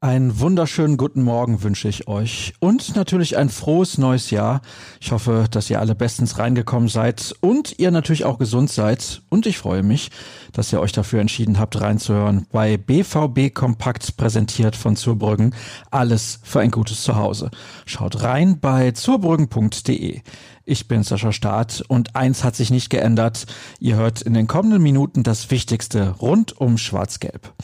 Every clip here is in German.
Einen wunderschönen guten Morgen wünsche ich euch und natürlich ein frohes neues Jahr. Ich hoffe, dass ihr alle bestens reingekommen seid und ihr natürlich auch gesund seid. Und ich freue mich, dass ihr euch dafür entschieden habt, reinzuhören bei BVB Kompakt präsentiert von Zurbrüggen. Alles für ein gutes Zuhause. Schaut rein bei zurbrüggen.de. Ich bin Sascha Staat und eins hat sich nicht geändert. Ihr hört in den kommenden Minuten das Wichtigste rund um Schwarz-Gelb.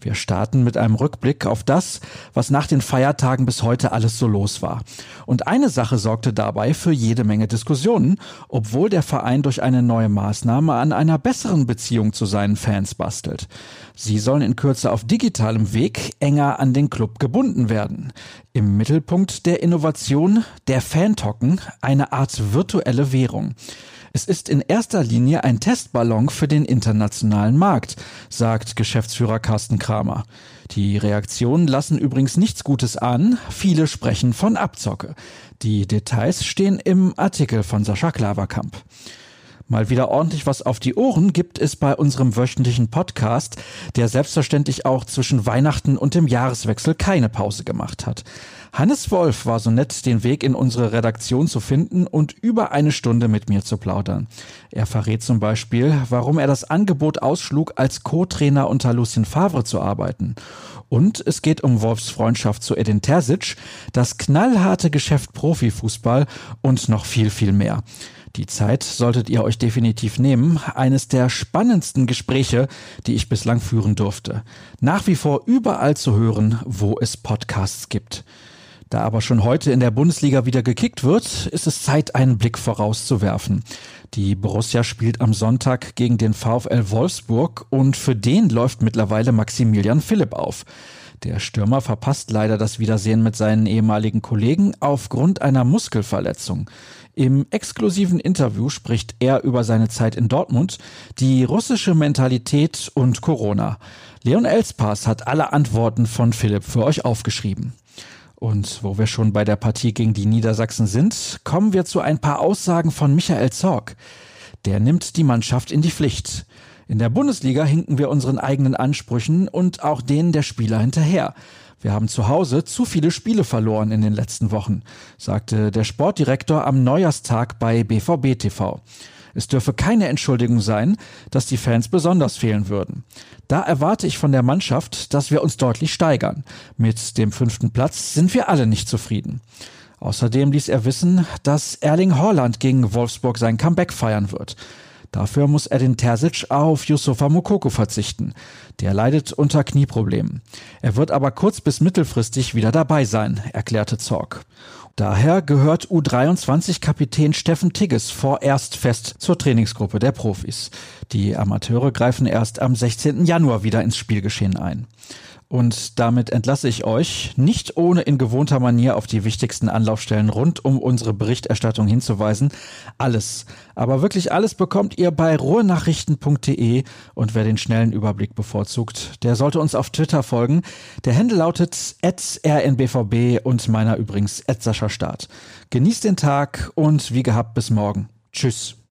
Wir starten mit einem Rückblick auf das, was nach den Feiertagen bis heute alles so los war. Und eine Sache sorgte dabei für jede Menge Diskussionen, obwohl der Verein durch eine neue Maßnahme an einer besseren Beziehung zu seinen Fans bastelt. Sie sollen in Kürze auf digitalem Weg enger an den Club gebunden werden. Im Mittelpunkt der Innovation der Fantoken, eine Art virtuelle Währung. Es ist in erster Linie ein Testballon für den internationalen Markt, sagt Geschäftsführer Carsten Kramer. Die Reaktionen lassen übrigens nichts Gutes an. Viele sprechen von Abzocke. Die Details stehen im Artikel von Sascha Klaverkamp. Mal wieder ordentlich was auf die Ohren gibt es bei unserem wöchentlichen Podcast, der selbstverständlich auch zwischen Weihnachten und dem Jahreswechsel keine Pause gemacht hat. Hannes Wolf war so nett, den Weg in unsere Redaktion zu finden und über eine Stunde mit mir zu plaudern. Er verrät zum Beispiel, warum er das Angebot ausschlug, als Co-Trainer unter Lucien Favre zu arbeiten. Und es geht um Wolfs Freundschaft zu Edin Terzic, das knallharte Geschäft Profifußball und noch viel, viel mehr. Die Zeit solltet ihr euch definitiv nehmen. Eines der spannendsten Gespräche, die ich bislang führen durfte. Nach wie vor überall zu hören, wo es Podcasts gibt. Da aber schon heute in der Bundesliga wieder gekickt wird, ist es Zeit, einen Blick vorauszuwerfen. Die Borussia spielt am Sonntag gegen den VfL Wolfsburg und für den läuft mittlerweile Maximilian Philipp auf. Der Stürmer verpasst leider das Wiedersehen mit seinen ehemaligen Kollegen aufgrund einer Muskelverletzung. Im exklusiven Interview spricht er über seine Zeit in Dortmund, die russische Mentalität und Corona. Leon Elspass hat alle Antworten von Philipp für euch aufgeschrieben. Und wo wir schon bei der Partie gegen die Niedersachsen sind, kommen wir zu ein paar Aussagen von Michael Zorg. Der nimmt die Mannschaft in die Pflicht. In der Bundesliga hinken wir unseren eigenen Ansprüchen und auch denen der Spieler hinterher. Wir haben zu Hause zu viele Spiele verloren in den letzten Wochen, sagte der Sportdirektor am Neujahrstag bei BVB TV. Es dürfe keine Entschuldigung sein, dass die Fans besonders fehlen würden. Da erwarte ich von der Mannschaft, dass wir uns deutlich steigern. Mit dem fünften Platz sind wir alle nicht zufrieden. Außerdem ließ er wissen, dass Erling Haaland gegen Wolfsburg sein Comeback feiern wird. Dafür muss Edin Terzic auf Yusufa Mukoko verzichten. Der leidet unter Knieproblemen. Er wird aber kurz bis mittelfristig wieder dabei sein, erklärte Zorg. Daher gehört U23-Kapitän Steffen Tigges vorerst fest zur Trainingsgruppe der Profis. Die Amateure greifen erst am 16. Januar wieder ins Spielgeschehen ein. Und damit entlasse ich euch, nicht ohne in gewohnter Manier auf die wichtigsten Anlaufstellen rund um unsere Berichterstattung hinzuweisen. Alles, aber wirklich alles bekommt ihr bei ruhrnachrichten.de und wer den schnellen Überblick bevorzugt, der sollte uns auf Twitter folgen. Der Handel lautet rnbvb und meiner übrigens Sascha Start. Genießt den Tag und wie gehabt bis morgen. Tschüss.